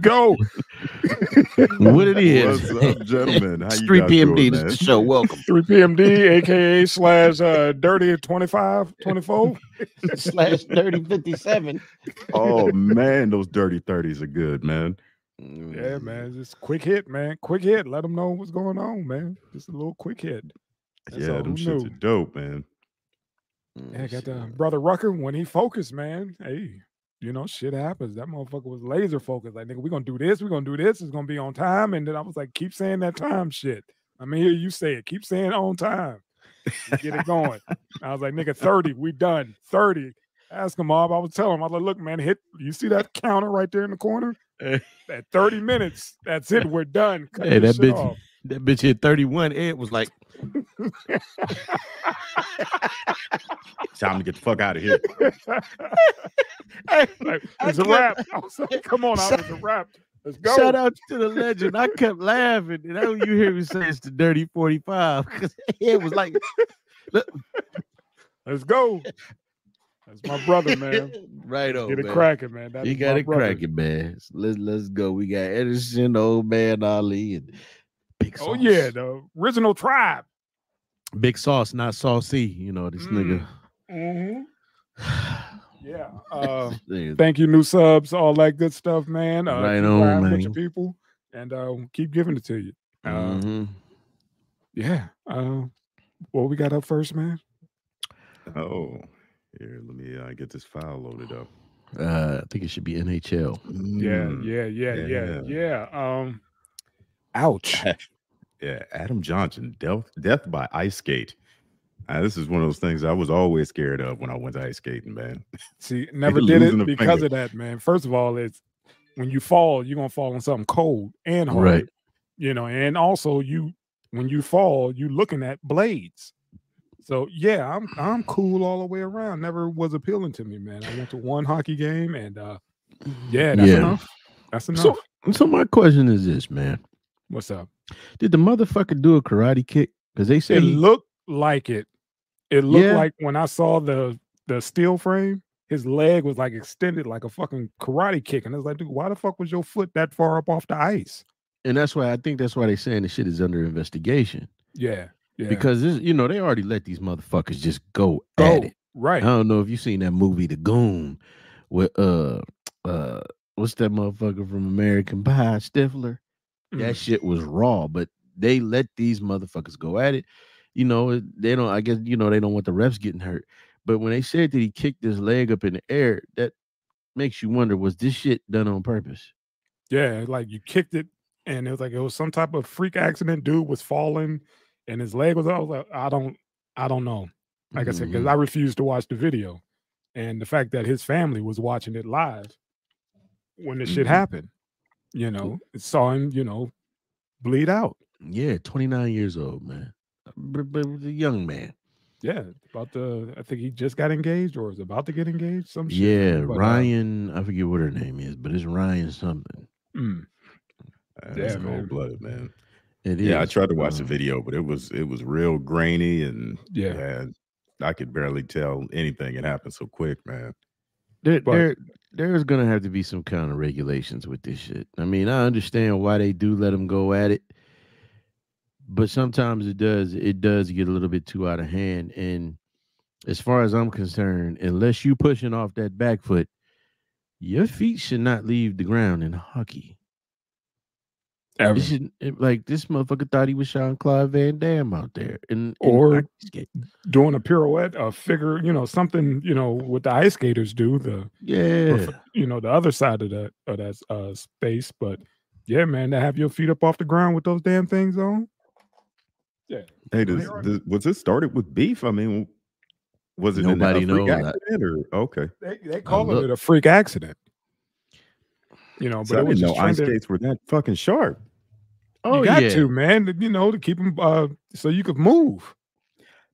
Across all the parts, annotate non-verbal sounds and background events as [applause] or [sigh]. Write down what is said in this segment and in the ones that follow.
go. [laughs] what it is. What's up, gentlemen? How It's you 3 guys p.m. doing, This is the show. Welcome. 3 PMD, aka slash uh dirty 25, 24. [laughs] Slash 3057. Oh man, those dirty thirties are good, man. Mm. Yeah, man. Just quick hit, man. Quick hit. Let them know what's going on, man. Just a little quick hit. That's yeah, all them we shits knew. are dope, man. Mm, yeah, got the uh, brother Rucker when he focused, man. Hey, you know, shit happens. That motherfucker was laser focused. Like, nigga, we're gonna do this, we're gonna do this, it's gonna be on time. And then I was like, keep saying that time shit. I mean, hear you say it, keep saying on time. You Get it going. [laughs] I was like, nigga, 30, we done. 30. Ask him, Mob. I was telling him, I was like, look, man, hit you see that counter right there in the corner? Eh. At 30 minutes, that's it. We're done. Cut Hey, that bitch, off. that bitch hit 31. Ed was like, Time to get the fuck out of here. hey, like, I it's a kept- wrap. I was like, come on, I it's a wrap. Let's go. shout out to the legend. I kept laughing. And all you hear me say it's the dirty 45. Because [laughs] it was like, Let's go. That's my brother, man. right on. Get it man. cracking, man. That You is got my it cracking, man. Let's let's go. We got Edison, old man Ali, and Big Sauce. Oh yeah, the original tribe. Big Sauce, not saucy. You know this nigga. Mhm. [sighs] Yeah. Uh, thank you, new subs, all that good stuff, man. Uh, Right keep on, riding with your man. people, and uh, keep giving it to you. Uh, mhm. Yeah. Uh, what we got up first, man? Oh, here, let me uh, get this file loaded up. Uh, I think it should be NHL. Yeah, Mm, yeah, yeah, yeah, yeah. yeah. Um, ouch. [laughs] yeah. Adam Johnson, death, death by ice skate. Uh, this is one of those things I was always scared of when I went to ice skating, man. [laughs] See, never did it because finger. of that, man. First of all, it's when you fall, you're gonna fall on something cold and hard. Right. You know, and also you when you fall, you're looking at blades. So yeah, I'm I'm cool all the way around. Never was appealing to me, man. I went to one hockey game and uh yeah, that's Yeah. enough. That's enough. So, so my question is this, man: What's up? Did the motherfucker do a karate kick? Because they It said he, looked like it. It looked Yeah. like when I saw the the steel frame, his leg was like extended like a fucking karate kick. And I was like, dude, why the fuck was your foot that far up off the ice? and that's why I think that's why they're saying the shit is under investigation Yeah. Yeah. because this, you know they already let these motherfuckers just go, Go, at it. right. I don't know if you've seen that movie, The Goon, with uh uh what's that motherfucker from American Pie, Stifler. That Mm. shit was raw, but they let these motherfuckers go at it. You know, they don't. I guess you know they don't want the refs getting hurt. But when they said that he kicked his leg up in the air, that makes you wonder: was this shit done on purpose? Yeah, like you kicked it, and it was like it was some type of freak accident. Dude was falling, and his leg was. I was like, I don't, I don't know. Like I said, because Mhm. I refused to watch the video, and the fact that his family was watching it live when the shit Mhm. happened, you know, saw him, you know, bleed out. yeah, twenty nine years old man, but, but a young man. Yeah, about the. I think he just got engaged or is about to get engaged. Some shit. Yeah, But, uh, Ryan. I forget what her name is, but it's Ryan something. mm, Uh, Yeah, cold blooded, man. It Yeah, I tried to watch the um, video, but it was it was real grainy and yeah. yeah, I could barely tell anything. It happened so quick, man. There, But- there, there's gonna have to be some kind of regulations with this shit. I mean, I understand why they do let them go at it, but sometimes it does, it does get a little bit too out of hand. And as far as I'm concerned, unless you pushing off that back foot, your feet should not leave the ground in hockey. Ever. Should, like this motherfucker thought he was Jean Claude Van Damme out there, and Or- Doing a pirouette, a figure, you know, something, you know, what the ice skaters do. The yeah, you know the other side of that of that uh space but yeah man to have your feet up off the ground with those damn things on yeah Hey, does, does- was this started with beef? I mean, was it in Nobody a freak knows. Accident or okay? they, they call it a freak accident you know but So I didn't know ice skates were that fucking sharp. Oh you got yeah, to man you know to keep them uh so you could move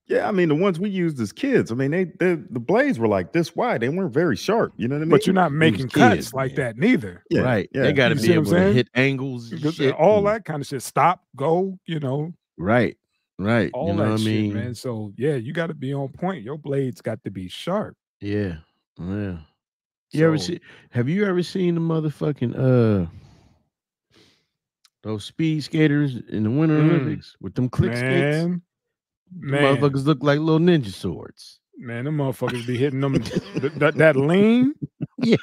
Yeah, I mean the ones we used as kids. I mean they, they the blades were like this wide. They weren't very sharp. You know what I mean? but you're not making cuts kids, like man. that neither yeah, right. Yeah, They got to be see what I'm able to saying? hit angles, and shit, all and- that kind of shit stop go you know Right. Right. all you know that what I shit mean? man so yeah you got to be on point your blades got to be sharp Yeah. Yeah. You ever So- see have you ever seen the motherfucking uh those speed skaters in the Winter Mm. Olympics with them click skates. Man, them man, Motherfuckers look like little ninja swords. man, them motherfuckers be hitting them [laughs] th- that, that lean Yeah.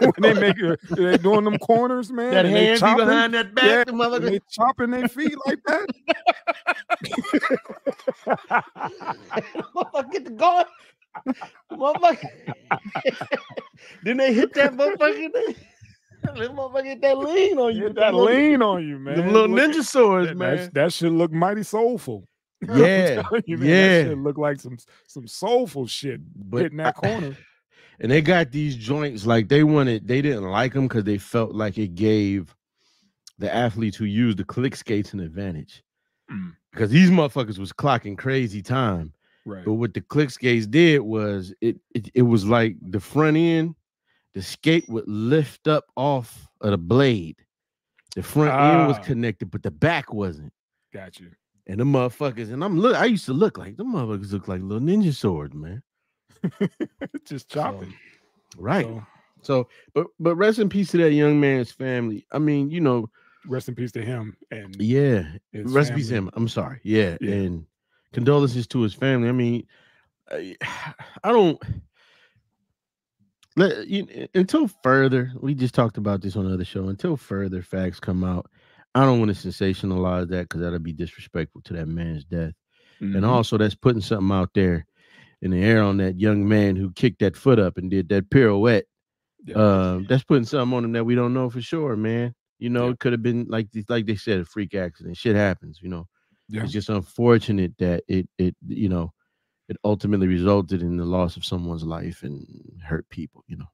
when [laughs] they make they doing them corners, man. That and they hand be chopping, behind that back, yeah, the and motherfucker. they chopping their feet like that. [laughs] motherfucker get the guard. Motherfucker. then they hit that motherfucker. [laughs] That motherfucker get that lean on you. Get that them little- lean on you, man. The little Look- ninja swords, that, man. that, that should look mighty soulful. [laughs] Yeah, you, man, yeah. that shit look like some some soulful shit But hitting that I- corner. [laughs] and they got these joints like they wanted. They didn't like them because they felt like it gave the athletes who used the click skates an advantage. Mm. Because these motherfuckers was clocking crazy time. Right. But what the click skates did was it, it it was like the front end, the skate would lift up off of the blade. The front end was Ah. connected, but the back wasn't. Got you. And the motherfuckers, and I'm look, I used to look like the motherfuckers look like little ninja swords, man. [laughs] Just chopping. Right. So, So, but but rest in peace to that young man's family. I mean, you know, rest in peace to him and yeah. Rest in peace to him. I'm sorry. Yeah, Yeah. and condolences to his family. I mean, I, [sighs] I don't let you, until further. We just talked about this on another show. Until further facts come out, I don't want to sensationalize that because that'll be disrespectful to that man's death. And Mhm. also, that's putting something out there in the air on that young man who kicked that foot up and did that pirouette. Yeah. Um, that's putting something on him that we don't know for sure, man. You know, Yeah. it could have been like like they said, a freak accident. Shit happens, you know. Yeah. It's just unfortunate that it it you know it ultimately resulted in the loss of someone's life and hurt people. You know,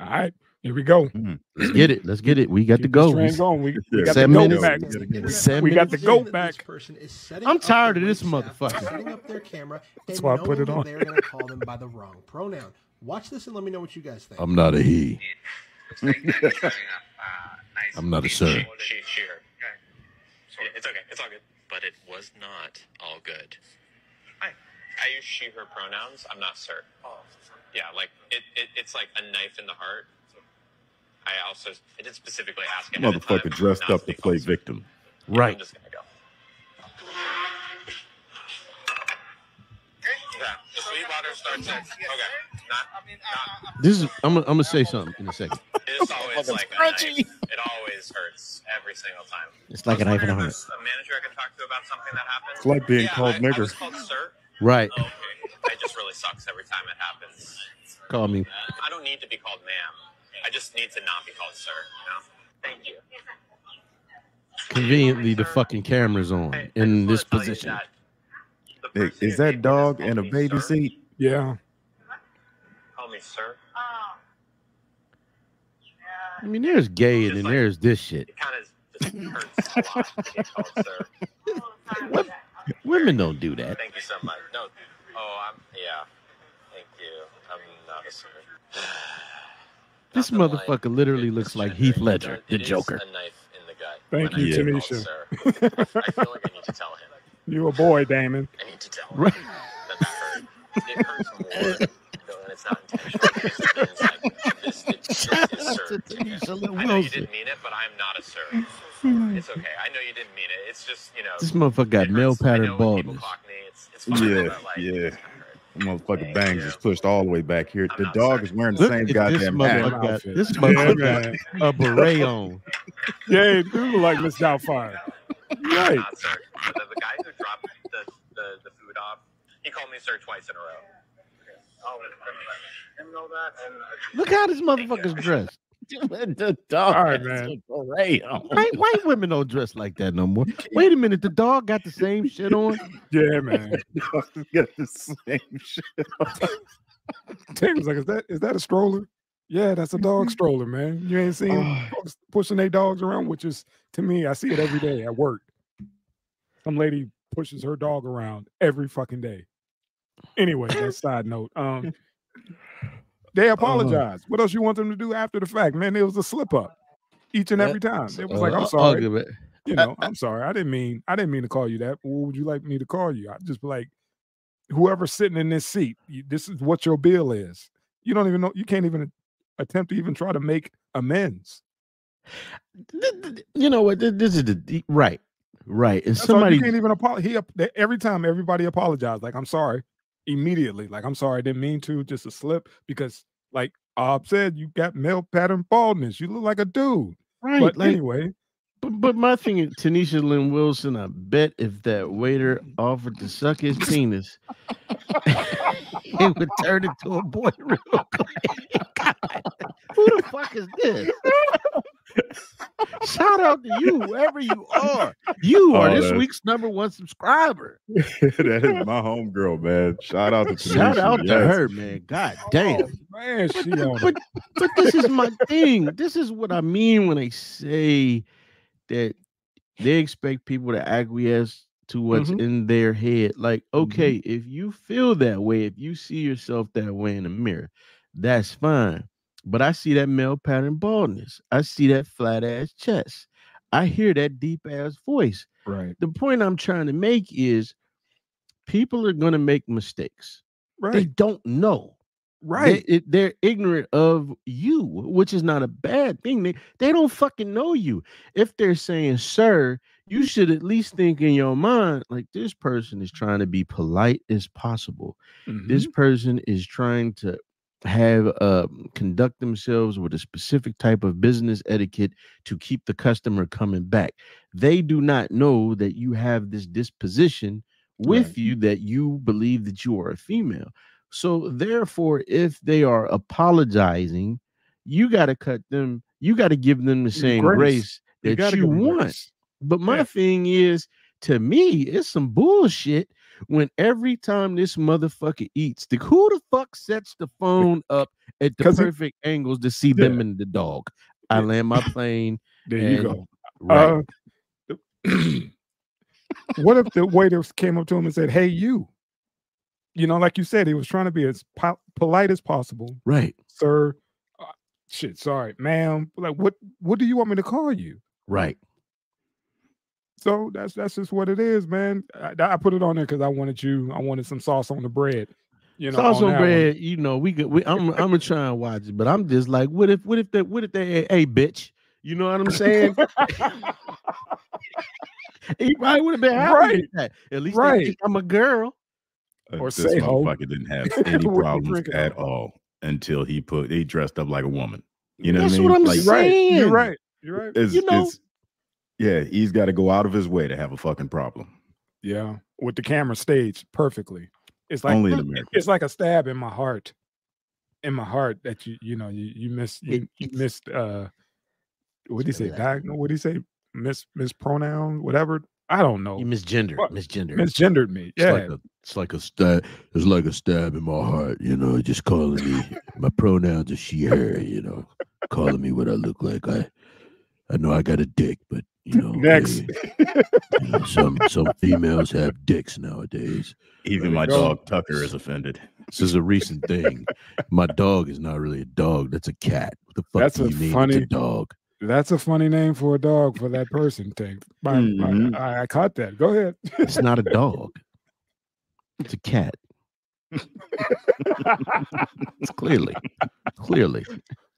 All right, here we go. Mm-hmm. [clears throat] let's get it. Let's get it. We got to go. We- going. We, we got Seven the goat back. We gotta get We got the minutes goat in. back. I'm tired of this motherfucker. Setting up their camera. [laughs] That's why I put it on. They're going to call them by the wrong pronoun. Watch this and let me know what you guys think. I'm not a he. Uh, I'm not a sir. She, she, her. Yeah, it's okay. It's all good. But it was not all good. I, I use she, her pronouns. I'm not sir. Oh. Yeah, like it, it, it's like a knife in the heart. I also, I did specifically ask ahead Motherfucker dressed up to play called sir. victim. Right. I'm just gonna go. Yeah, the Sweetwater starts at okay. Not, not. This is I'm gonna, I'm gonna say something in a second. It's always like a knife. It always hurts every single time. It's like a I was knife in a wondering heart. A manager I can talk to about something that happened. It's like being Yeah, called I, I nigger. Was called. Right. Okay. It just really sucks every time it happens. Call me. Uh, I don't need to be called ma'am. I just need to not be called sir. You know. Thank you. Conveniently, the fucking camera's on Hey, I in just this wanna tell you position. that the Hey, person is that dog this in a baby sir. seat? Yeah. Call me sir. Oh. I mean, there's gay and then like- there's this shit. It kind of just hurts a lot to get called sir. [laughs] What? Women don't do that. Thank you so much. No. Oh, I'm. Yeah. Thank you. I'm not a sir. [sighs] This Not gonna lie, motherfucker literally it- looks it's like. Heath It Ledger, does- the it is Joker. A knife in the gut. Thank when you, I get called Tanisha. sir. I feel like I need to tell him. [laughs] You a boy, Damon. I need to tell him Right. that that hurt. It hurts more, though, and it's not intentional. It like this, it, this is sir. to him. I know you didn't mean it, but I'm not a sir. It's okay. I know you didn't mean it. It's just you know. This motherfucker got it male pattern know when people baldness. it's, it's fine, Yeah, but, like, yeah. it's. Motherfucker bangs you. is pushed all the way back here. I'm The dog sorry. is wearing the Look same goddamn hat. got outfit. this Yeah, motherfucker man. got a beret on. [laughs] Yeah, it do look like Miss Doubtfire. I'm Right. not sir. The, the guy who dropped the, the, the food off, he called me sir twice in a row. Look how this motherfucker's dressed. the dog All right, man. a. White, white women don't dress like that no more. Wait a minute, the dog got the same shit on. Yeah, man. [laughs] Dog got the same shit. Tim was like, "Is that is that a stroller?" Yeah, that's a dog stroller, man. You ain't seen oh. folks pushing their dogs around, which is to me, I see it every day at work. Some lady pushes her dog around every fucking day. Anyway, that's side note. Um, [laughs] they apologize. What else you want them to do after the fact, man? It was a slip up each and every time. It was like, Uh, I'm I'll sorry. you know, I'm sorry. I didn't mean I didn't mean to call you that. What would you like me to call you? I'd just be like, whoever's sitting in this seat, you, this is what your bill is. You don't even know. You can't even attempt to even try to make amends. You know what? This is the deep- right, right. And That's somebody can't even apologize. He every time everybody apologized, like I'm sorry, immediately. Like I'm sorry, I didn't mean to, just a slip. Because like Ob said, you got male pattern baldness. You look like a dude. right. But like, anyway, but, but my thing is, Tanisha Lynn Wilson. I bet if that waiter mm. offered to suck his [laughs] penis, [laughs] it would turn into a boy [laughs] real quick. Who the fuck is this? Shout out to you, wherever you are. You are Oh, this that's- week's number one subscriber. [laughs] that is my homegirl, man. Shout out to Shout Tanisha, out to yes. her, man. God damn. oh, man, she on but but this is my thing. This is what I mean when I say that they expect people to acquiesce to what's Mhm. in their head. Like, Mm-hmm. okay, if you feel that way, if you see yourself that way in the mirror, that's fine. But I see that male pattern baldness. I see that flat ass chest. I hear that deep ass voice. Right, The point I'm trying to make is people are going to make mistakes. Right. They don't know. right. They, they're ignorant of you, which is not a bad thing. They, they don't fucking know you. If they're saying, sir, you should at least think in your mind, like this person is trying to be polite as possible. This Mhm. person is trying to have uh conduct themselves with a specific type of business etiquette to keep the customer coming back. They do not know that you have this disposition with Right. you that you believe that you are a female. So therefore, if they are apologizing, you got to cut them. You got to give them the same Grace. grace, that gotta you want. But my Yeah. thing is, to me, it's some bullshit when every time this motherfucker eats, the who the fuck sets the phone [laughs] up at the 'Cause he- perfect angles to see Yeah. them and the dog? I land my [laughs] plane. There you go. Right. Uh, [clears throat] what if the waiter came up to him and said, "Hey, you"? You know, like you said, he was trying to be as po- polite as possible, right. sir. Uh, shit, sorry, ma'am. Like, what? What do you want me to call you? Right. So that's that's just what it is, man. I, I put it on there because I wanted you. I wanted some sauce on the bread. You know, Sauce on that one. bread, you know, we could we I'm I'm gonna try and watch it, but I'm just like, what if what if that what if they hey bitch? You know what I'm saying? [laughs] he probably would have been happy Right. with that. At least Right. I'm a girl. Uh, Or this say ho. motherfucker didn't have [laughs] any problems at on? all until he put he dressed up like a woman. You know That's what I mean? what I'm like, You're right. You're saying. right. You're right. It's, You know- it's yeah, he's got to go out of his way to have a fucking problem. Yeah, with the camera staged perfectly. It's like Only in [laughs] America. it's like a stab in my heart, in my heart that you you know you you miss you, you missed uh what do you say Yeah. diagonal what do you say miss mispronoun whatever I don't know You misgendered, What? misgendered. misgendered me It's yeah like a it's like a stab. It's like a stab in my heart. You know, just calling me [laughs] my pronouns are she her. You know, calling me what I look like. I I know I got a dick, but you know, next hey, you know, some some females have dicks nowadays. Even my go. dog Tucker is offended. This is a recent thing. My dog is not really a dog. That's a cat. What the fuck That's do a you mean it's funny- a dog? that's a funny name for a dog for that person Tank. My- my- Mhm. I, I caught that go ahead It's not a [laughs] dog. It's a cat. It's [laughs] clearly, clearly.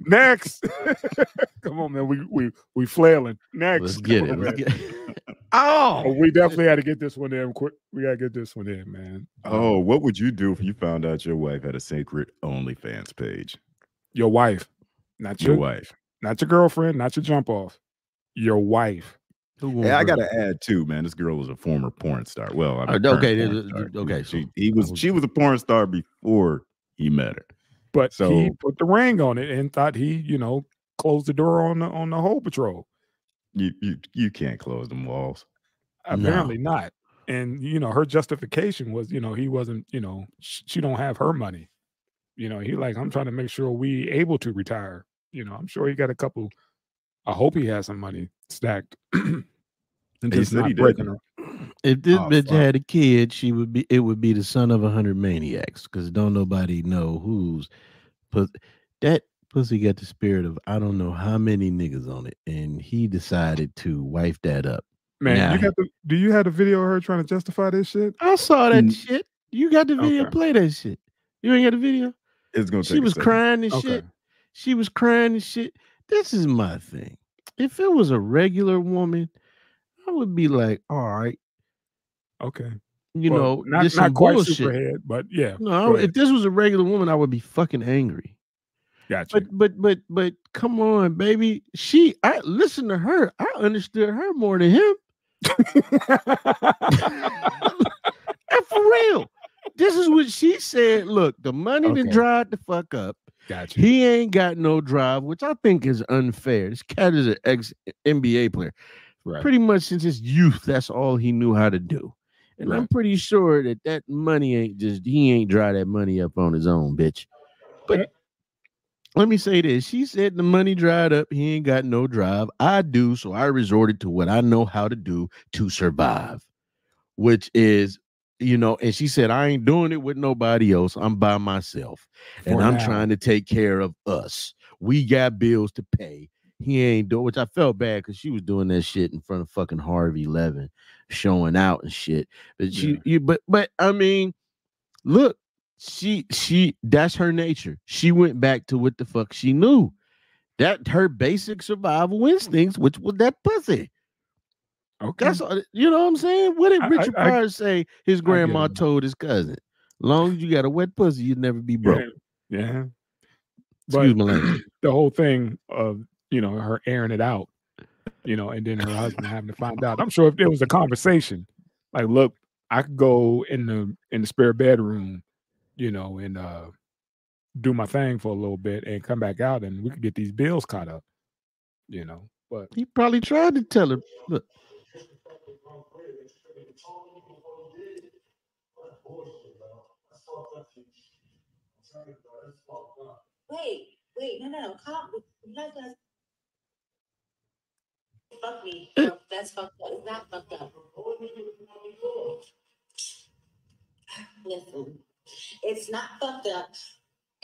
next [laughs] come on man we we we flailing next Let's get Come it. on, Let's get. [laughs] Oh, Oh, we definitely had to get this one in quick we gotta get this one in man Um, Oh, what would you do if you found out your wife had a secret OnlyFans page? your wife not Your your wife. not your girlfriend, not your jump off, your wife. Who Hey, I gotta add too, man. This girl was a former porn star. Well, I Oh, mean, okay, current th- porn th- star. okay, She, he was. was- She was a porn star before he met her. But he put the ring on it and thought he, you know, closed the door on the on the whole patrol. You you you can't close them walls. Apparently not. And you know, her justification was, you know, he wasn't, you know, sh- she don't have her money. You know, he like, I'm trying to make sure we able to retire. You know, I'm sure he got a couple. I hope he has some money stacked. [clears throat] and just not breaking her. If this Oh, bitch fuck. had a kid, she would be. It would be the son of a hundred maniacs. Because don't nobody know who's. Put that pussy got the spirit of I don't know how many niggas on it, and he decided to wife that up. Man, Nah. you got the do you have the video of her trying to justify this shit? I saw that Mm. shit. You got the video. Okay. Play that shit. You ain't got the video. It's gonna. She a was second. crying and Okay. shit. She was crying and shit. This is my thing. If it was a regular woman, I would be like, all right, Okay. you Well, know, not not quite bullshit. superhead, but yeah. No, if this was a regular woman, I would be fucking angry. Gotcha. But but but but come on, baby. She I listen to her. I understood her more than him. [laughs] [laughs] And for real. This is what she said. Look, the money Okay. dried the fuck up. Gotcha. He ain't got no drive, which I think is unfair. This cat is an ex NBA player. Right. Pretty much since his youth, that's all he knew how to do. And I'm pretty sure that that money ain't just he ain't dry that money up on his own, bitch. But let me say this: she said the money dried up. He ain't got no drive. I do, so I resorted to what I know how to do to survive, which is, you know. And she said, I ain't doing it with nobody else. I'm by myself, and For I'm trying to take care of us. We got bills to pay. He ain't doing, which I felt bad because she was doing that shit in front of fucking Harvey Levin, showing out and shit. But she, Yeah. you, but, but I mean, look, she, she, that's her nature. She went back to what the fuck she knew. That her basic survival instincts, which was that pussy. Okay. That's you know what I'm saying. What did I- I- Richard I- Pryor say? His grandma told his cousin, "Long as you got a wet pussy, you'd never be broke." Yeah. yeah. Excuse But language. [clears throat] the whole thing of you know her airing it out, you know, and then her husband having to find out. I'm sure if there was a conversation, like, look, I could go in the in the spare bedroom, you know, and uh do my thing for a little bit and come back out, and we could get these bills caught up, you know. But He probably tried to tell her, "Look, Wait, wait, no, no, calm. Guys gotta fuck me. [clears throat] That's fucked up. It's not fucked up. Listen, it's not fucked up,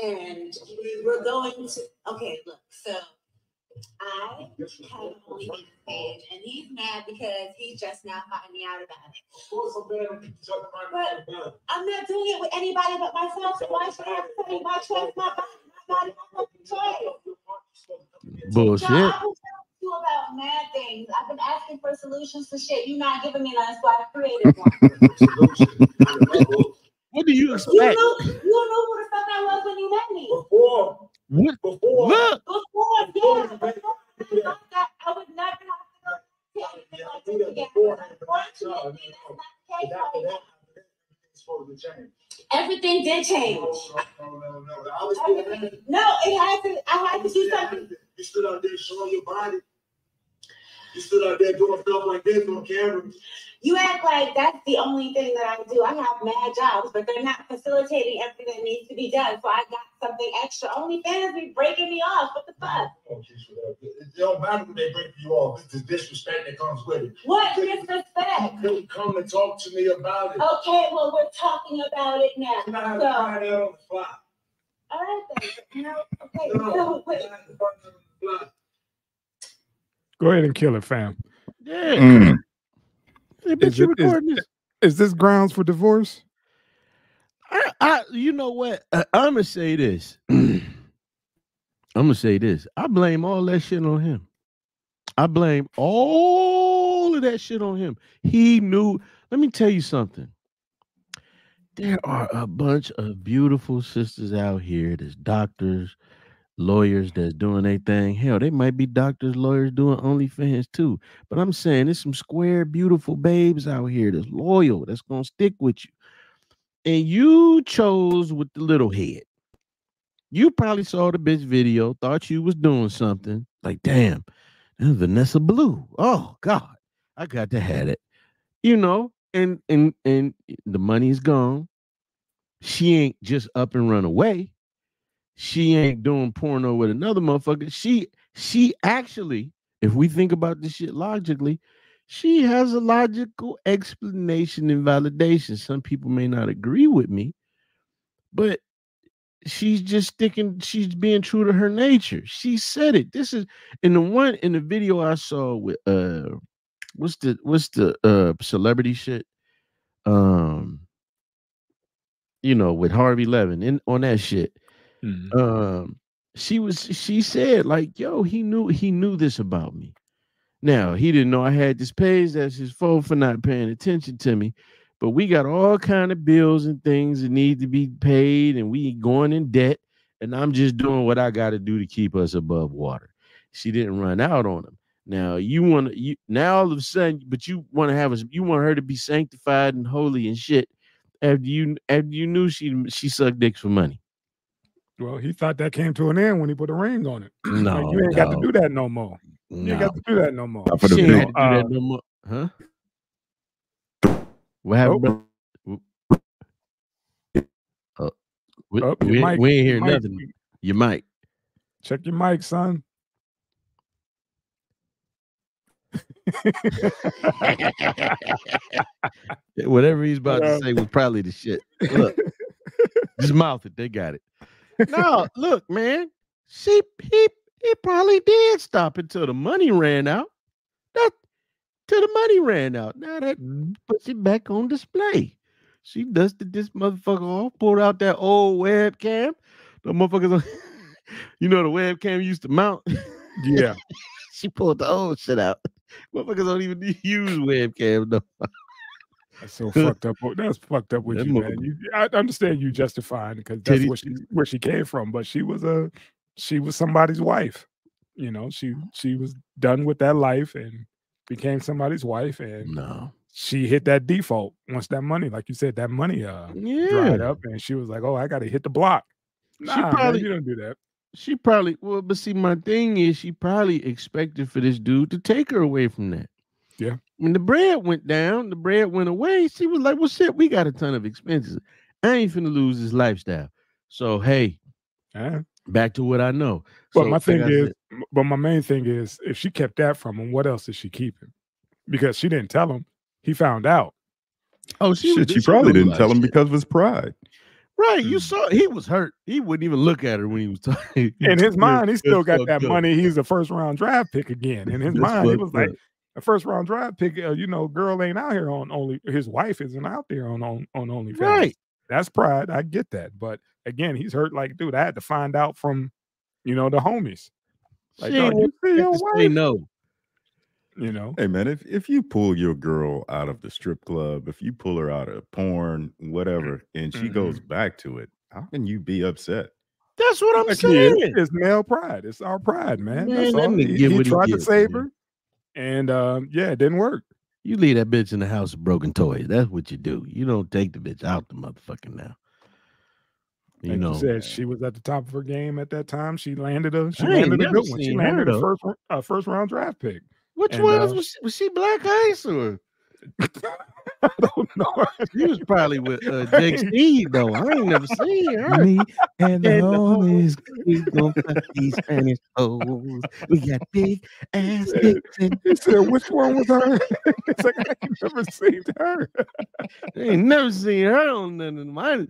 and we're going to. Okay, look. So I have only been page, and he's mad because he's just now finding out about it. But I'm not doing it with anybody but myself. So why should I have to tell you my choice, my body, my body, my fucking choice? bullshit." No, I've been telling you about mad things. I've been asking for solutions to shit. You're not giving me none, so I created one. [laughs] [laughs] What do you expect? you expect? knew, you knew who the fuck I was when you met me. Before, What? before, Look, Before, yeah, before I got that, I would never have to go to anything like this again. Unfortunately, that's not the case right now. Everything did change. Everything- No, it had to. I had to do something. You stood out there showing your body. You stood out there doing stuff like this on camera. You act like that's the only thing that I do. I have mad jobs, but they're not facilitating everything that needs to be done. So I got something extra. Only fans be breaking me off. What the fuck? Oh, it don't matter when they break you off. It's the disrespect that comes with it. What disrespect? couldn't come and talk to me about it. Okay, well we're talking about it now. You know how So, on the fly. all right then. You know, okay. No, So, wait. you know how to find out on the fly. Go ahead and kill it, fam. yeah. Mm. Hey, bitch, Is it- is- this? Is this grounds for divorce? I, I, you know what? I, I'm gonna say this. [clears throat] I'm gonna say this. I blame all that shit on him. I blame all of that shit on him. He knew. Let me tell you something. There are a bunch of beautiful sisters out here. There's doctors, lawyers that's doing their thing. Hell, they might be doctors, lawyers doing OnlyFans too. But I'm saying there's some square, beautiful babes out here that's loyal, that's gonna stick with you and you chose with the little head. You probably saw the bitch video, thought you was doing something. Like, damn, that's Vanessa Blue. Oh God, I got to have it. You know, and and and the money's gone. She ain't just up and run away. She ain't doing porno with another motherfucker. She she actually, if we think about this shit logically, she has a logical explanation and validation. Some people may not agree with me, but she's just sticking, she's being true to her nature. She said it. This is in the one in the video I saw with uh what's the what's the uh celebrity shit? Um you know, with Harvey Levin in on that shit. Mhm. Um she was she said like, yo, he knew he knew this about me Now he didn't know I had this page. That's his fault for not paying attention to me. But we got all kind of bills and things that need to be paid, and we going in debt. And I'm just doing what I got to do to keep us above water. She didn't run out on him. Now you want to you now all of a sudden, but you want to have us. You want her to be sanctified and holy and shit. After you after you knew she she sucked dicks for money. Well, he thought that came to an end when he put a ring on it. [clears throat] No, like, you ain't got to do that no more. You ain't got to do that no more. Not for the she ain't video. had to do that Uh, no more. Huh? What happened? Oh. Uh, we, Oh, we, mic- we ain't hear your mic- nothing. You might. Check your mic, son. [laughs] Whatever he's about Yeah. to say was probably the shit. Look, [laughs] just mouth it. They got it. No, look, man. She he he probably did stop until the money ran out. That till the money ran out. Now that mm-hmm. puts it back on display. She dusted this motherfucker off, pulled out that old webcam. The motherfuckers, on- [laughs] you know, the webcam used to mount. Yeah. [laughs] she pulled the old shit out. [laughs] Motherfuckers don't even use webcam no That's so fucked up. That's fucked up with That you, man. You, I understand you justifying because that's Titty- where she where she came from, but she was a she was somebody's wife. You know, she she was done with that life and became somebody's wife, and No. she hit that default once that money, like you said, that money uh Yeah. dried up, and she was like, "Oh, I got to hit the block." Nah, man, probably- you don't do that. She probably well, but see, my thing is she probably expected for this dude to take her away from that. Yeah. When the bread went down, the bread went away. She was like, Well, shit, we got a ton of expenses. I ain't finna lose this lifestyle. So hey, back to what I know. But So, my thing I is, said- but my main thing is, if she kept that from him, what else is she keeping? Because she didn't tell him. He found out. oh, she Shit, she she probably didn't tell him shit. because of his pride. Right, you Mm. saw he was hurt. He wouldn't even look at her when he was talking. [laughs] In his mind, he still got that up. money. He's a first round draft pick again. In his mind, he fucked was like, up. A first round draft pick. Uh, you know, girl ain't out here on only. His wife isn't out there on on, on OnlyFans. Right. That's pride. I get that. But again, he's hurt. Like, dude, I had to find out from, you know, the homies. Like, She dog, you see your to say wife? no. You know, Hey man, if if you pull your girl out of the strip club, if you pull her out of porn, whatever, and she goes back to it, how can you be upset? That's what I'm Like, saying. it's male pride. It's our pride, man. Man, That's that all. nigga He, he tried to gets, save man. her, and um, yeah, it didn't work. You leave that bitch in the house of broken toys. That's what you do. You don't take the bitch out the motherfucking now. You Like know, you said, she was at the top of her game at that time. She landed a she I landed a good one. She seen her, landed a first first round draft pick. which and, one uh, was she, was she black ice or [laughs] I don't know. [laughs] she was probably with uh, Jake Steed [laughs] though? I ain't never seen her. Me and the And the homies. We gonna fuck these Spanish hoes. We got big ass dicks and He said, "Which one was her?" it's like I ain't never seen her. I ain't never seen her on none of mine.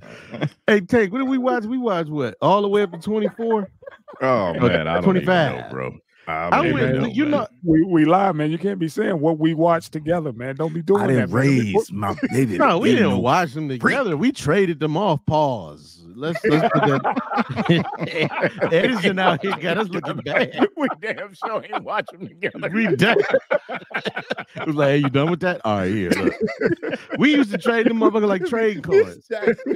Hey, Tank, what did we watch? We watched what? All the way up to 24? Oh man, I don't 25. 25. know, bro. I, I went, know, you man. know, We we lie, man. You can't be saying what we watched together, man. Don't be doing that. I didn't man. Raise put- my [laughs] baby. no, we didn't watch them together. We traded them off. Pause. Let's let's put that. [laughs] [laughs] Edison out here got us looking bad. we damn sure ain't watch them together. We done. it was like, hey, you done with that? All right, here. Look. We used to trade them motherfuckers like trade cards.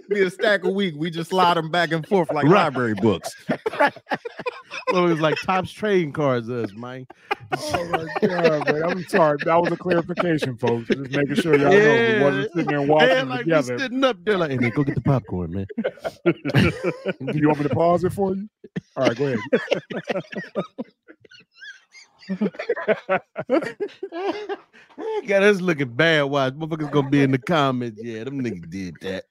be a stack a week. We just slide them back and forth like Right. library books. So it was like tops trading cards, us, man. [laughs] Oh my god, man! I'm sorry. That was a clarification, folks. Just making sure y'all know we Yeah. wasn't sitting there watching them like we together. sitting up there, like, hey man, go get the popcorn, man. [laughs] Do you want me to pause it for you? All right, go ahead. [laughs] Got us looking bad. Watch, motherfuckers gonna be in the comments. Yeah, them niggas did that.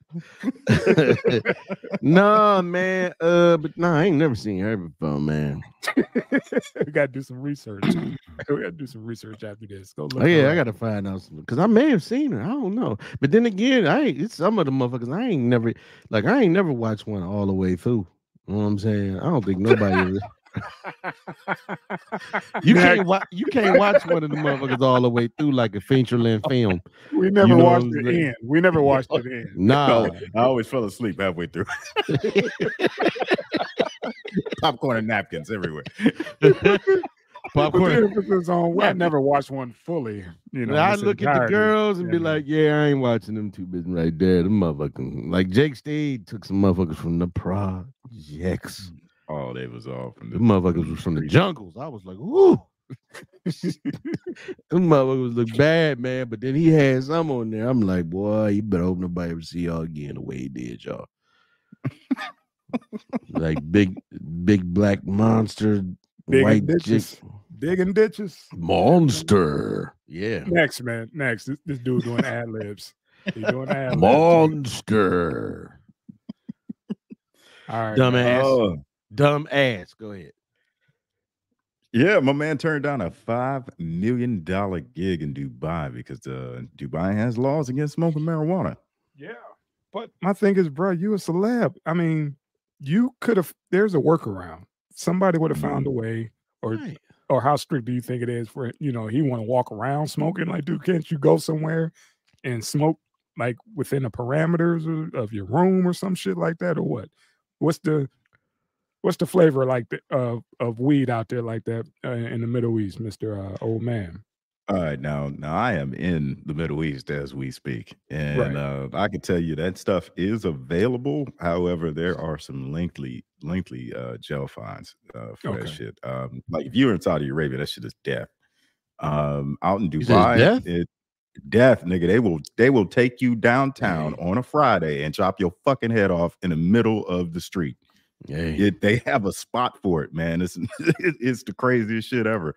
[laughs] nah, man. Uh, but nah, I ain't never seen her before, man. [laughs] we gotta do some research. [clears throat] we gotta do some research after this. Go look. Oh yeah, her I gotta find out because I may have seen her. I don't know. But then again, I ain't. It's some of the motherfuckers I ain't never like. I ain't never watched one all the way through. You know what I'm saying? I don't think nobody. [laughs] ever- you Next. can't watch. You can't watch one of the motherfuckers all the way through like a feature length film. [laughs] We never know watched I'm the saying? end. We never [laughs] watched the end. Nah, [laughs] No, I always fell asleep halfway through. Popcorn and napkins everywhere. Popcorn. the emphasis on well, I never watched one fully. You know, I this look at the girls and be like, yeah, I ain't watching them two bitches right there. Them motherfuckers. Like Jake Steed took some motherfuckers from the projects. Mm. Oh, they was all from Them motherfuckers was from the jungles. I was like, ooh. [laughs] Them motherfuckers look bad, man. But then he had some on there. I'm like, boy, you better hope nobody ever see y'all again the way he did, y'all. like big, big black monster, Digging white ditches. chick. digging ditches. Monster. Yeah. Next, man. Next, this, this dude doing ad libs. He doing ad libs. Monster. All right, Dumbass. Oh, Dumb ass. Go ahead. yeah, my man turned down a five million dollar gig in Dubai because uh, Dubai has laws against smoking marijuana. Yeah, but my thing is, bro, you a celeb. I mean, you could have. There's a workaround. Somebody would have found a way, or Right. or how strict do you think it is for you know he want to walk around smoking? Like, dude, can't you go somewhere and smoke like within the parameters of, of your room or some shit like that, or what? What's the what's the flavor like the, of of weed out there like that uh, in the Middle East, Mister uh, Old Man? All right, now now I am in the Middle East as we speak, and Right. uh, I can tell you that stuff is available. However, there are some lengthy, lengthy uh, jail fines uh, for that shit. Um, like if you're in Saudi Arabia, that shit is death. Um, out in You said it's Dubai, death? it death, nigga. They will they will take you downtown on a Friday and chop your fucking head off in the middle of the street. Hey. It, they have a spot for it, man. It's [laughs] it's the craziest shit ever.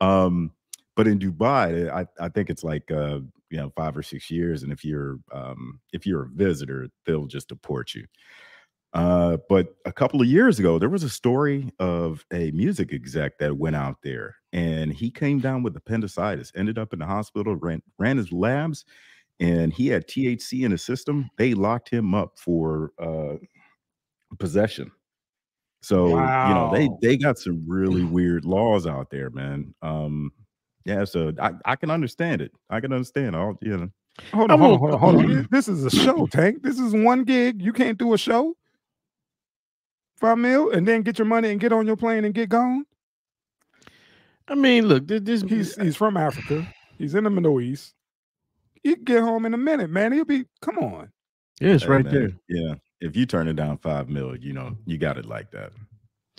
Um, but in Dubai, I, I think it's like uh, you know five or six years, and if you're um, if you're a visitor, they'll just deport you. Uh, but a couple of years ago, there was a story of a music exec that went out there, and he came down with appendicitis, ended up in the hospital, ran ran his labs, and he had THC in his system. They locked him up for uh, possession. So you know they they got some really [clears throat] weird laws out there, man. Um, yeah, so I, I can understand it. I can understand all you know. Hold on, hold on, hold on, hold on. This is a show, Tank. This is one gig. You can't do a show. Five mil and then get your money and get on your plane and get gone. I mean, look, this, this He's he's from Africa. He's in the Middle East. He can get home in a minute, man. He'll be come on. yeah, it's Hey, right man, there. Yeah, if you turn it down five mil, you know you got it like that.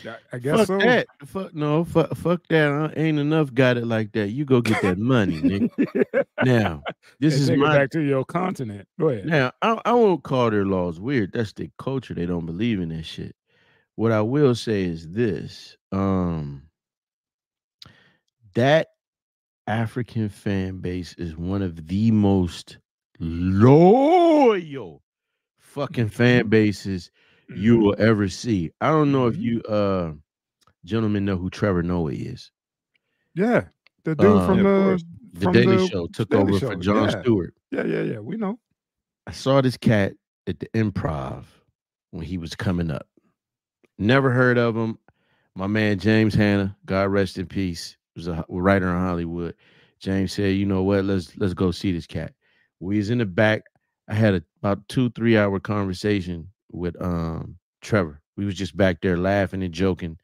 I, I guess Fuck so. that. Fuck no. Fuck, fuck that. Uh, ain't enough got it like that. You go get that money, nigga. [laughs] Now, this And is my back to your continent. Go ahead. Now, I, I won't call their laws weird. That's their culture. They don't believe in that shit. What I will say is this: um, that African fan base is one of the most loyal fucking fan bases you will ever see. I don't know if Mhm. you uh gentlemen know who Trevor Noah is. Yeah. The dude Uh, from Yeah, the course. The from Daily the Show took Daily over Show, for Jon yeah. Stewart. Yeah, yeah, yeah. We know. I saw this cat at the improv when he was coming up. Never heard of him. My man James Hanna, God rest in peace, was a writer in Hollywood. James said, "You know what? Let's let's go see this cat." We was in the back. I had a, about two three hour conversation with um Trevor. We was just back there laughing and joking.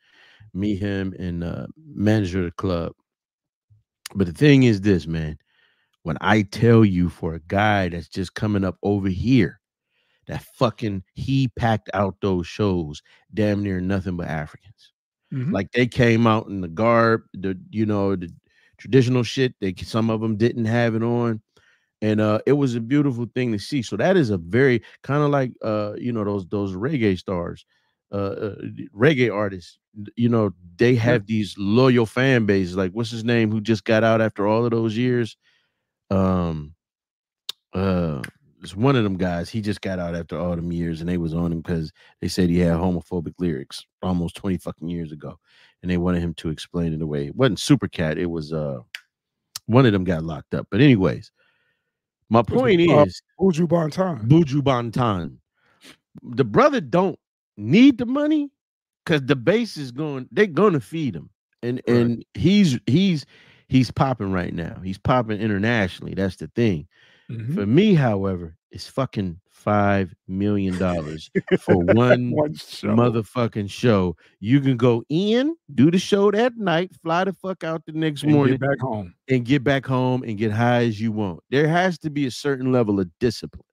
Me, him, and uh, manager of the club. But the thing is this, man. When I tell you for a guy that's just coming up over here, that fucking he packed out those shows, damn near nothing but Africans. Mhm. Like they came out in the garb, the you know the traditional shit. They some of them didn't have it on, and uh, it was a beautiful thing to see. So that is a very kind of like uh, you know those those reggae stars, uh, uh, reggae artists. You know they have these loyal fan bases. Like what's his name who just got out after all of those years? Um, uh, it's one of them guys. He just got out after all them years, and they was on him because they said he had homophobic lyrics almost 20 fucking years ago. And they wanted him to explain it away. It wasn't Super Cat, it was uh one of them got locked up. But anyways, my point uh, is Uju Banton. Buju Banton. The brother don't need the money because the base is going, they're gonna feed him. And Right. and he's he's he's popping right now. He's popping internationally. That's the thing. Mhm. For me, however, it's fucking five million dollars for [laughs] one One show. motherfucking show. You can go in, do the show that night, fly the fuck out the next and morning, get back home. and get back home and get high as you want. There has to be a certain level of discipline.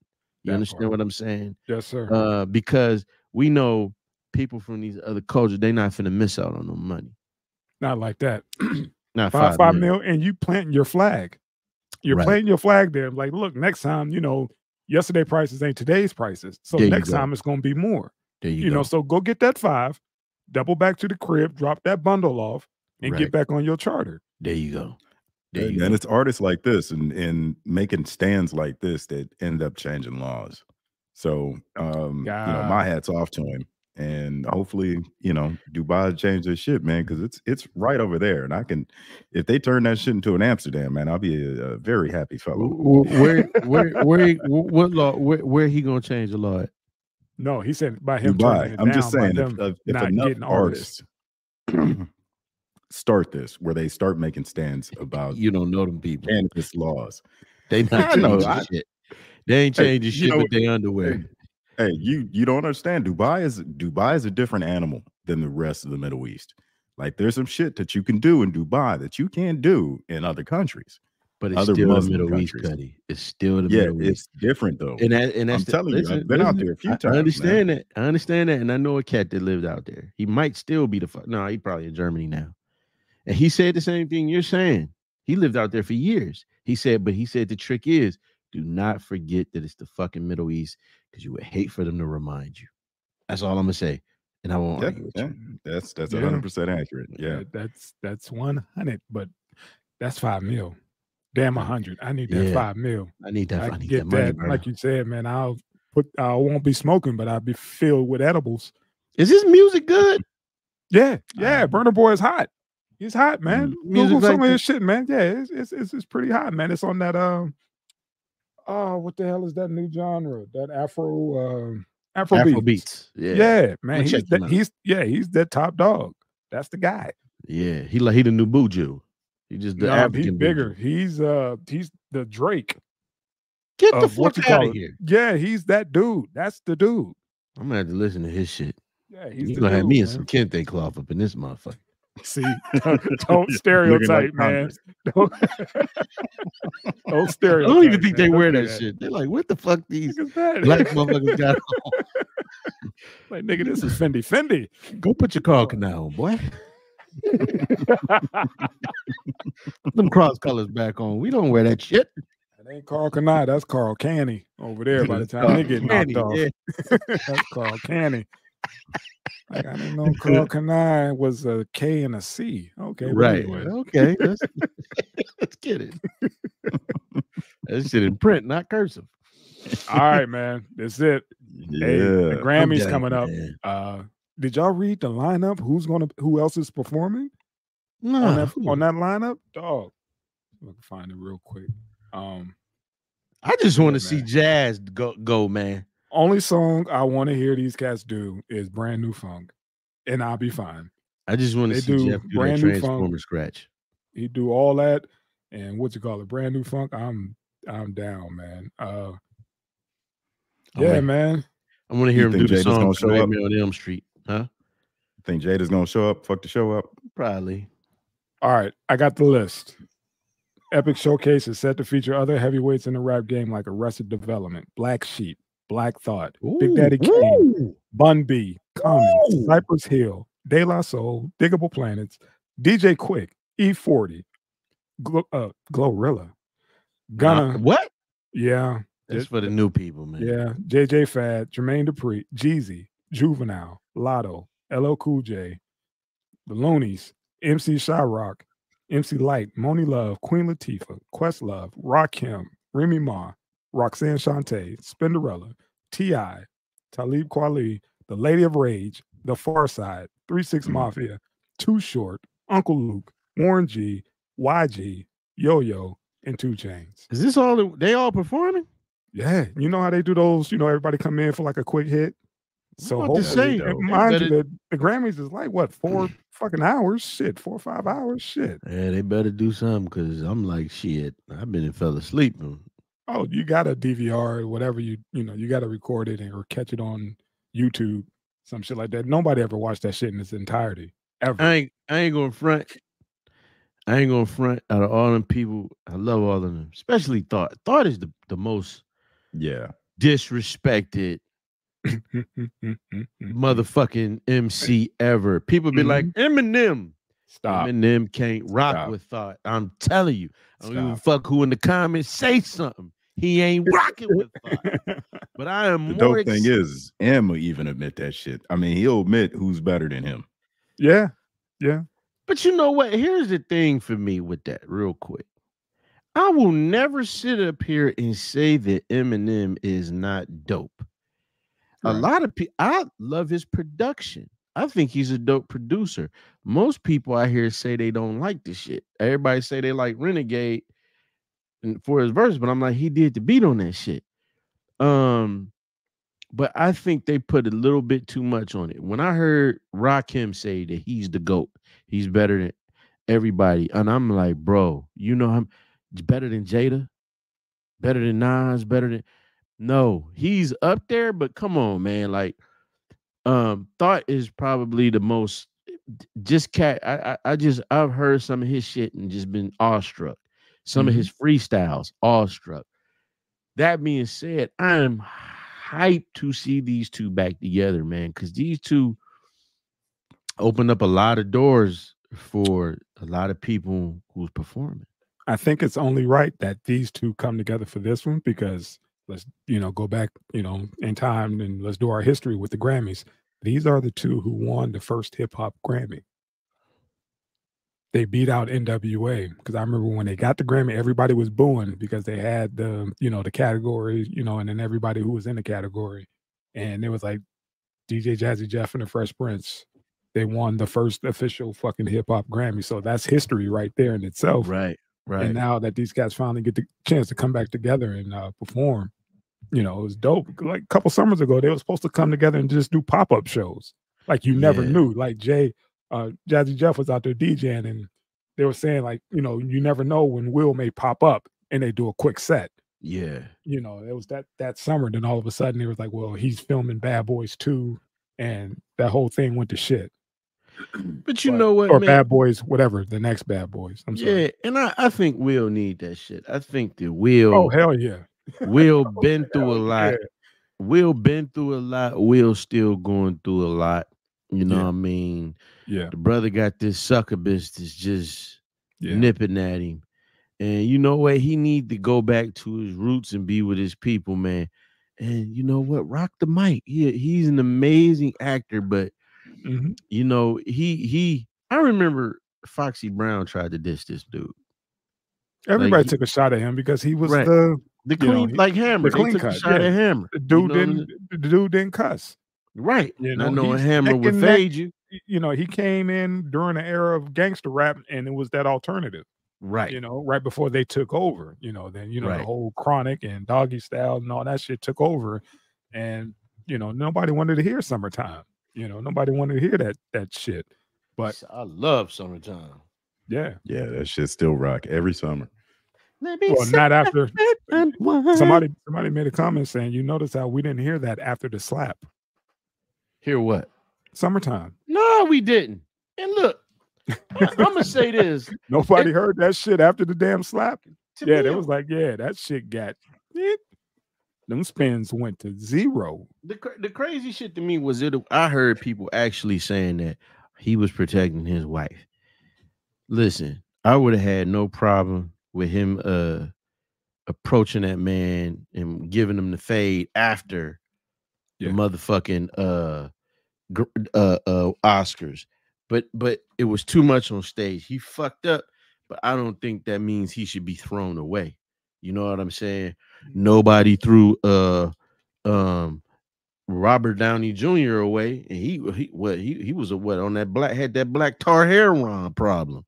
You That understand part. what I'm saying? Yes, sir. Uh, because we know people from these other cultures, they're not finna miss out on no money. Not like that. [clears throat] Not five five, five mil, and you planting your flag. You're Right. planting your flag there. Like, look, next time, you know, yesterday prices ain't today's prices. So There next time it's gonna be more. There you, You, go. know, so go get that five, double back to the crib, drop that bundle off, and Right. get back on your charter. there you go. There and, you and go. it's artists like this and and making stands like this that end up changing laws. So um, you know, my hat's off to him. And hopefully, you know, Dubai change their shit, man, because it's it's right over there. And I can if they turn that shit into an Amsterdam, man, I'll be a, a very happy fellow. Wh- wh- [laughs] Where, where, where, he- what law? Where, where he gonna change the law? At? No, he said by him Dubai. I'm just down, by saying if, if, if not enough getting artists. artists [clears throat] start this where they start making stands about You don't know them people. cannabis laws. They [laughs] not I know, changing I- shit. They ain't Hey, changing you shit know- with their underwear. Hey, you you don't understand. Dubai is Dubai is a different animal than the rest of the Middle East. Like there's some shit that you can do in Dubai that you can't do in other countries. But it's Other still the Muslim Middle East, countries. Cuddy. It's still the yeah, Middle East. it's different though. And that, and that's I'm the- telling you, I've listen, been out there a few I- times, I man. understand that. I understand that, and I know a cat that lived out there. He might still be the fuck. No, he probably in Germany now. And he said the same thing you're saying. He lived out there for years. He said, but he said the trick is do not forget that it's the fucking Middle East because you would hate for them to remind you. That's all I'm gonna say, and I won't Yeah, argue with yeah, you. that's that's Yeah. hundred percent accurate. Yeah. That- that's that's one hundred, but that's five mil. Damn, a hundred. I need that Yeah. five mil. I need that. I I, need get that money, that. Like you said, man. I'll put. I won't be smoking, but I'll be filled with edibles. Is his music good? Yeah, yeah. Ah. Burna Boy is hot. He's hot, man. music Google some like of his shit, man. Yeah, it's, it's it's it's pretty hot, man. It's on that um. Oh, what the hell is that new genre? That Afro um Afro, Afro beats. beats. Yeah. Yeah, man. He's that, he's yeah, he's that top dog. That's the guy. Yeah. He like he the new Buju. He just the No, African he's Buju. bigger. He's uh he's the Drake. Get the fuck out of here. Yeah, he's that dude. That's the dude. I'm gonna have to listen to his shit. Yeah, he's the gonna have me man. some kente cloth up in this motherfucker. See, [laughs] [laughs] [laughs] don't, don't stereotype, like man. Don't, don't stereotype. I don't even think man. they wear do that, shit. They're like, what the fuck these Look that. black motherfuckers got on? like, nigga, this is Fendi. Fendi. Go put your Carl Canal on, boy. Put them cross colors back on. We don't wear that shit. That ain't Karl Kani. That's Carl Canny over there. By the time they get knocked Candy, off, yeah. that's Carl Canny. Like I didn't know Karl Kani was a K and a C. Okay, Right. anyway. Okay. Let's, [laughs] let's get it. [laughs] that shit in print, not cursive. All right, man. That's it. Yeah. Hey, the Grammys coming up. man. Uh, did y'all read the lineup? Who's gonna? Who else is performing on that on that lineup? Dog. I can find it real quick. Um, I just want to see. Jazz go, go, man. Only song I want to hear these cats do is brand new funk, and I'll be fine. I just want to see do Jeff do that brand new funk. Transformer scratch. He do all that, and what you call it, brand new funk. I'm I'm down, man. Uh, yeah, like- man. I want to hear You him think do Jada's gonna song show up? On Elm Street. Huh? Think Jada's gonna show up? Fuck the show up. Probably. All right, I got the list. Epic Showcase is set to feature other heavyweights in the rap game like Arrested Development, Black Sheep, Black Thought, Big Daddy Kane, Ooh. Bun B, Common, Ooh. Cypress Hill, De La Soul, Diggable Planets, DJ Quik, E40, Glo- uh, Glorilla, Gunna, Uh, what? yeah, That's for the new people, man. yeah, JJ Fad, Jermaine Dupri, Jeezy, Juvenile, Latto, LL Cool J, The Luniz, MC Sha-Rock, MC Lyte, Monie Love, Queen Latifah, Questlove, Rakim, Remy Ma, Roxanne Shante, Spinderella, T.I., Talib Kweli, The Lady of Rage, The Pharcyde, 3 6 Mhm. Mafia, Too Short, Uncle Luke, Warren G, YG, Yo Yo, and Two Chainz. Is this all the- they all performing? Yeah, you know how they do those. You know, everybody come in for like a quick hit. So hopefully, say, they [laughs] mind you, the, the Grammys is like what four [clears throat] fucking hours? Shit, four or five hours? Shit. Yeah, they better do something because I'm like, shit. I've been and fell asleep. Oh, you got a DVR, whatever you you know, you got to record it and, or catch it on YouTube, some shit like that. Nobody ever watched that shit in its entirety ever. I ain't I ain't gonna front. I ain't gonna front out of all them people. I love all of them, especially Thought. Thought is the, the most Yeah. disrespected [laughs] motherfucking MC ever. People be like, mm-hmm. Eminem. Stop. Eminem can't rock Stop. with Thought. I'm telling you. I don't a fuck who in the comments say something. He ain't rocking with Thought. But I am The more dope thing is, M will even admit that shit. I mean, he'll admit who's better than him. yeah, yeah. But you know what? Here's the thing for me with that, real quick. I will never sit up here and say that Eminem is not dope. A lot of people, I love his production. I think he's a dope producer. Most people I hear say they don't like this shit. Everybody say they like Renegade and for his verse, but I'm like, he did the beat on that shit. Um, but I think they put a little bit too much on it. When I heard Rakim say that he's the GOAT, he's better than everybody. And I'm like, bro, you know I'm better than Jada, better than Nas, better than no, he's up there, but come on, man. Like, um, thought is probably the most just cat. I, I I just I've heard some of his shit and just been awestruck. Some of Mhm. his freestyles, awestruck. That being said, I'm hyped to see these two back together, man, because these two opened up a lot of doors for a lot of people who's performing. I think it's only right that these two come together for this one because let's you know go back you know in time and let's do our history with the Grammys. These are the two who won the first hip hop Grammy. They beat out NWA because I remember when they got the Grammy, everybody was booing because they had the you know the category you know and then everybody who was in the category, and it was like DJ Jazzy Jeff and the Fresh Prince. They won the first official fucking hip hop Grammy, so that's history right there in itself. Right, right. And now that these guys finally get the chance to come back together and uh, perform, you know, it was dope. Like a couple summers ago, they were supposed to come together and just do pop up shows. Like you never Yeah. knew. Like Jay, uh, Jazzy Jeff was out there DJing, and they were saying like, you know, you never know when Will may pop up and they do a quick set. yeah. You know, it was that that summer. Then all of a sudden, it was like, well, he's filming Bad Boys two, and that whole thing went to shit. [clears throat] But you But- know what, or man? Bad Boys, whatever the next Bad Boys. I'm sorry. yeah, and I, I think Will need that shit. I think that Will Oh hell yeah. [laughs] Will been through a lot. yeah. Will been through a lot. Will still going through a lot. You know Yeah. what I mean? Yeah. The brother got this succubus that's just Yeah. nipping at him. And you know what? He need to go back to his roots and be with his people, man. And you know what? Rock the mic. He, he's an amazing actor, but Mhm. you know, he he I remember Foxy Brown tried to diss this dude. Everybody he- took a shot at him because he was Right. the, The You know, clean like Hammer. the They clean took a cut, shot yeah. at Hammer. the you dude know what I'm didn't the dude didn't cuss. Right. You know, knowing he's Hammer would that- fade you. Y- You know, he came in during the era of gangster rap and it was that alternative, Right. you know, right before they took over. You know, then you know Right. the whole chronic and doggy style and all that shit took over. And you know, nobody wanted to hear summertime. You know, nobody wanted to hear that that shit. But I love summertime. yeah. Yeah, that shit still rock every summer. Let me Well, not after somebody somebody made a comment saying, you notice how we didn't hear that after the slap. hear what? Summertime. No, we didn't. And look, I, am gonna say this. [laughs] Nobody heard that shit after the damn slap. Yeah, me, they was like, yeah, that shit got it. Them spins went to zero. the the crazy shit to me was it. I heard people actually saying that he was protecting his wife. Listen, I would have had no problem with him uh approaching that man and giving him the fade after Yeah. the motherfucking uh gr- uh uh Oscars. But but it was too much on stage. He fucked up, but I don't think that means he should be thrown away. You know what I'm saying? Nobody threw uh um Robert Downey Jr. away, and he he what he he was a what on that black had that black tar heroin problem,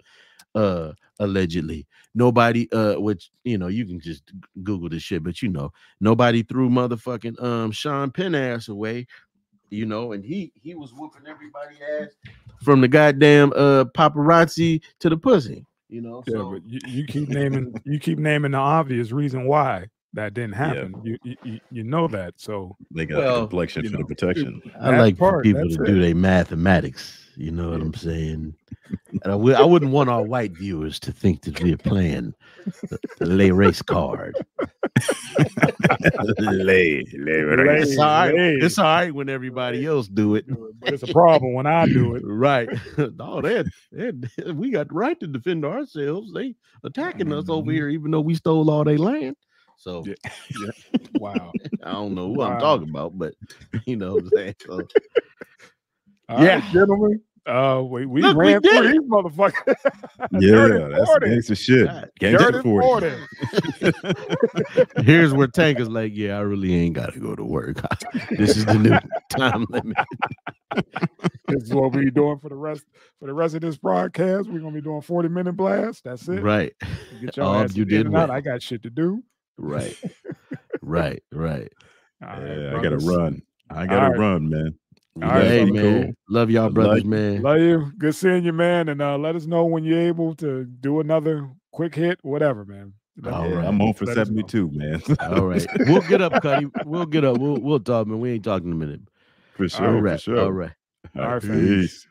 uh allegedly. Nobody uh which you know you can just Google this shit, but you know nobody threw motherfucking um Sean Penn ass away, you know, and he he was whooping everybody ass from the goddamn uh paparazzi to the pussy, you know. Yeah, so but you, you keep naming you keep naming the obvious reason why. that didn't happen. You, you you- you know that. So They got Well, the complexion you for the protection. I like part, people that's to do their mathematics. You know what I'm saying? And I w- I wouldn't want our white viewers to think that we're playing the, the lay race card. [laughs] lay, lay, Lay. It's all right. Hey. It's all right when everybody else do it. but it's a problem when I do it. Right. [laughs] no, they, had- they we got the right to defend ourselves. They attacking us over Mhm. here, even though we stole all their land. So [laughs] Yeah. Wow. I don't know who Wow. I'm talking about, but [laughs] you know what I'm saying. So, All right, Yeah. gentlemen. Uh, we, we Look, ran did through it. these motherfuckers. [laughs] Yeah, Dirty that's 40. gangster shit. God, Gangster Dirty 40. 40. [laughs] here's where Tank is like, yeah, I really ain't got to go to work. [laughs] this is the new time limit. This is what we're doing for the rest for the rest of this broadcast. We're gonna be doing 40 minute blast. That's it. Right. Get your Oh, ass you did and out. I got shit to do. Right. right. Right. All right, Yeah, I gotta run. I gotta Alright. run, man. All right, hey man. Cool. Love y'all brothers, you. man. Love you. Good seeing you, man. And uh, let us know when you're able to do another quick hit, whatever, man. Let- All Yeah, right. I'm on for Let us know. 72, man. [laughs] All right. We'll get up, Cuddy. We'll get up. We'll we'll talk, man. We ain't talking in a minute. for sure. right. For sure. All right. All right, fam. Peace.